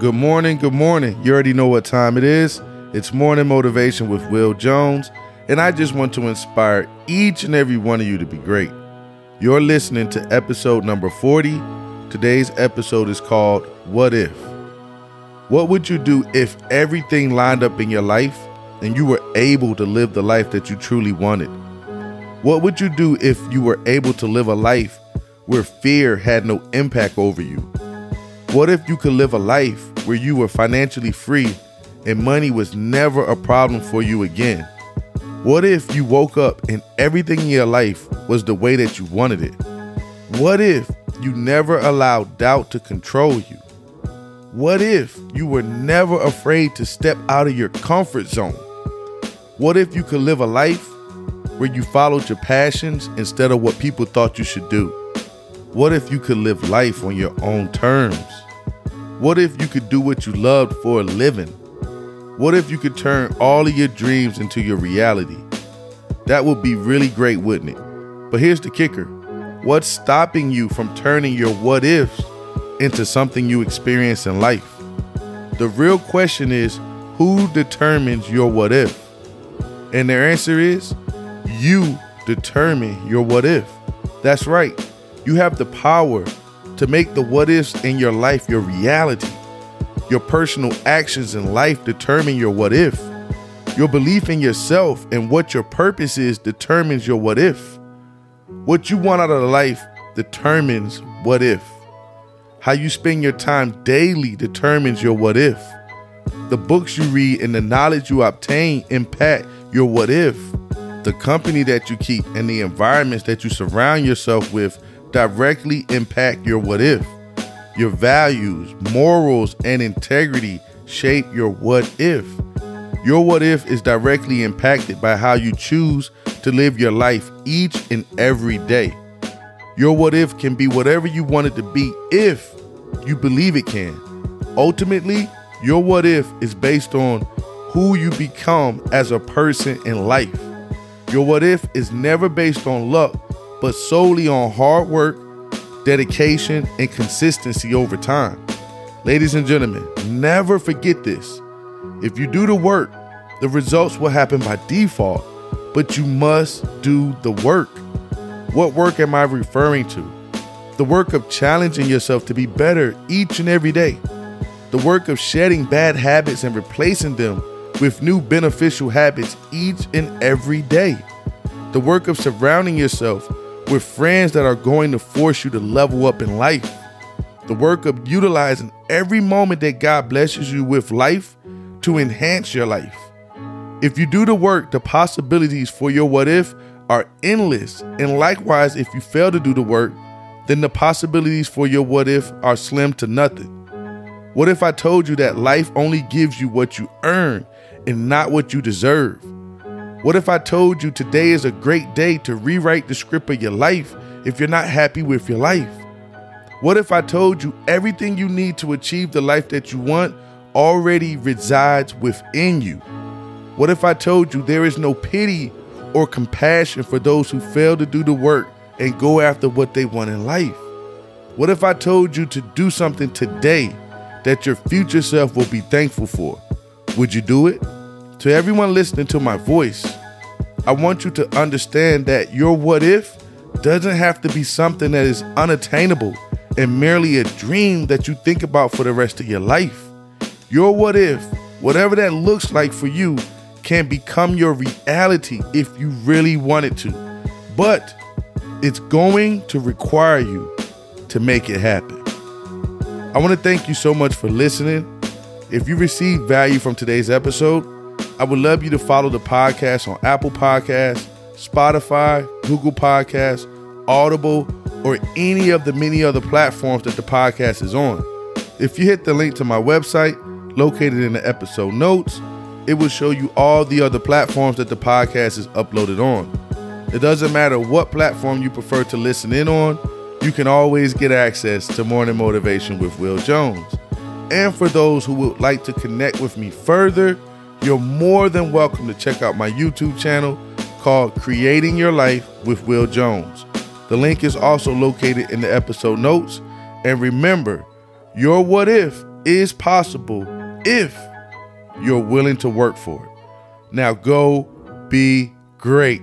Good morning, good morning. You already know what time it is. It's Morning Motivation with Will Jones, and I just want to inspire each and every one of you to be great. You're listening to episode number 40. Today's episode is called What If? What would you do if everything lined up in your life and you were able to live the life that you truly wanted? What would you do if you were able to live a life where fear had no impact over you? What if you could live a life where you were financially free and money was never a problem for you again? What if you woke up and everything in your life was the way that you wanted it? What if you never allowed doubt to control you? What if you were never afraid to step out of your comfort zone? What if you could live a life where you followed your passions instead of what people thought you should do? What if you could live life on your own terms? What if you could do what you loved for a living? What if you could turn all of your dreams into your reality? That would be really great, wouldn't it? But here's the kicker what's stopping you from turning your what ifs into something you experience in life? The real question is who determines your what if? And their answer is you determine your what if. That's right. You have the power to make the what ifs in your life your reality. Your personal actions in life determine your what if. Your belief in yourself and what your purpose is determines your what if. What you want out of life determines what if. How you spend your time daily determines your what if. The books you read and the knowledge you obtain impact your what if. The company that you keep and the environments that you surround yourself with directly impact your what if. Your values, morals, and integrity shape your what if. Your what if is directly impacted by how you choose to live your life each and every day. Your what if can be whatever you want it to be if you believe it can. Ultimately, your what if is based on who you become as a person in life. Your what if is never based on luck, but solely on hard work, dedication, and consistency over time. Ladies and gentlemen, never forget this. If you do the work, the results will happen by default, but you must do the work. What work am I referring to? The work of challenging yourself to be better each and every day. The work of shedding bad habits and replacing them with new beneficial habits each and every day. The work of surrounding yourself with friends that are going to force you to level up in life. The work of utilizing every moment that God blesses you with life to enhance your life. If you do the work, the possibilities for your what if are endless. And likewise, if you fail to do the work, then the possibilities for your what if are slim to nothing. What if I told you that life only gives you what you earn and not what you deserve? What if I told you today is a great day to rewrite the script of your life if you're not happy with your life? What if I told you everything you need to achieve the life that you want already resides within you? What if I told you there is no pity or compassion for those who fail to do the work and go after what they want in life? What if I told you to do something today that your future self will be thankful for? Would you do it? To everyone listening to my voice, I want you to understand that your what if doesn't have to be something that is unattainable and merely a dream that you think about for the rest of your life. Your what if, whatever that looks like for you, can become your reality if you really want it to. But it's going to require you to make it happen. I want to thank you so much for listening. If you received value from today's episode, I would love you to follow the podcast on Apple Podcasts, Spotify, Google Podcasts, Audible, or any of the many other platforms that the podcast is on. If you hit the link to my website, located in the episode notes, it will show you all the other platforms that the podcast is uploaded on. It doesn't matter what platform you prefer to listen in on, you can always get access to Morning Motivation with Will Jones. And for those who would like to connect with me further, you're more than welcome to check out my YouTube channel called Creating Your Life with Will Jones. The link is also located in the episode notes. And remember, your what if is possible if you're willing to work for it. Now go be great.